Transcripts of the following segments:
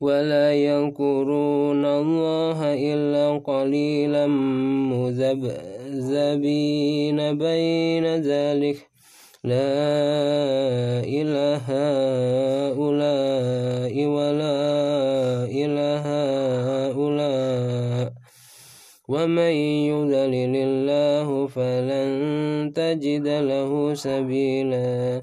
ولا يذكرون الله إلا قليلا مذبذبين بين ذلك. لا إله هؤلاء ولا إله هؤلاء. ومن يذلل الله فلن تجد له سبيلا.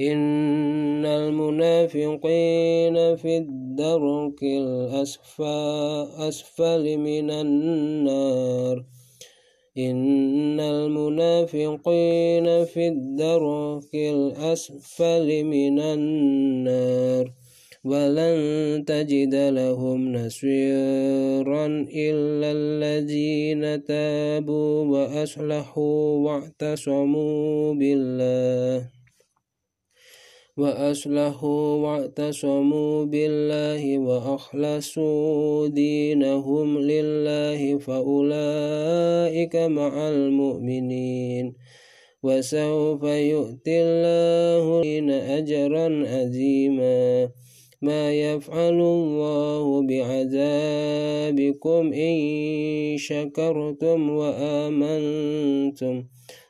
إن المنافقين في الدرك الأسفل من النار. إن المنافقين في الدرك الأسفل من النار. ولن تجد لهم نصيرا إلا الذين تابوا وأصلحوا واعتصموا بالله. وأصلحوا واعتصموا بالله وأخلصوا دينهم لله فأولئك مع المؤمنين. وسوف يؤتي الله أجرا عظيما ما يفعل الله بعذابكم إن شكرتم وآمنتم.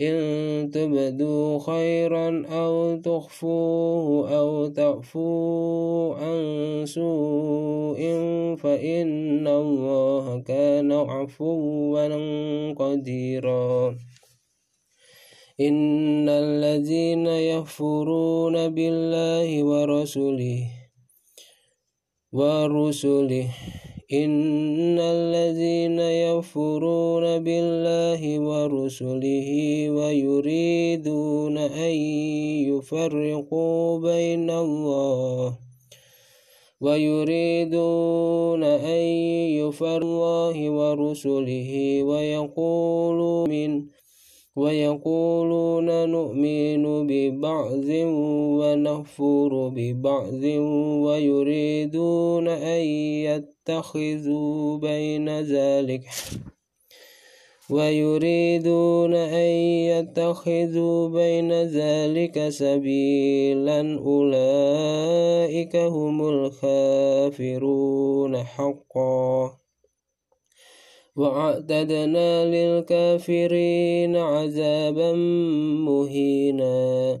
إن تبدوا خيرا أو تخفوه أو تعفوا عن سوء فإن الله كان عفوا قديرا. إن الذين يكفرون بالله ورسله ورسله إن الذين يكفرون بالله ورسله ويريدون أن يفرقوا بين الله ويريدون أن يفرقوا الله ورسله ويقولوا من ويقولون نؤمن ببعض ونكفر ببعض ويريدون أن يتخذوا بين ذلك ويريدون أن يتخذوا بين ذلك سبيلا أولئك هم الخافرون حقا. وأعتدنا للكافرين عذابا مهينا.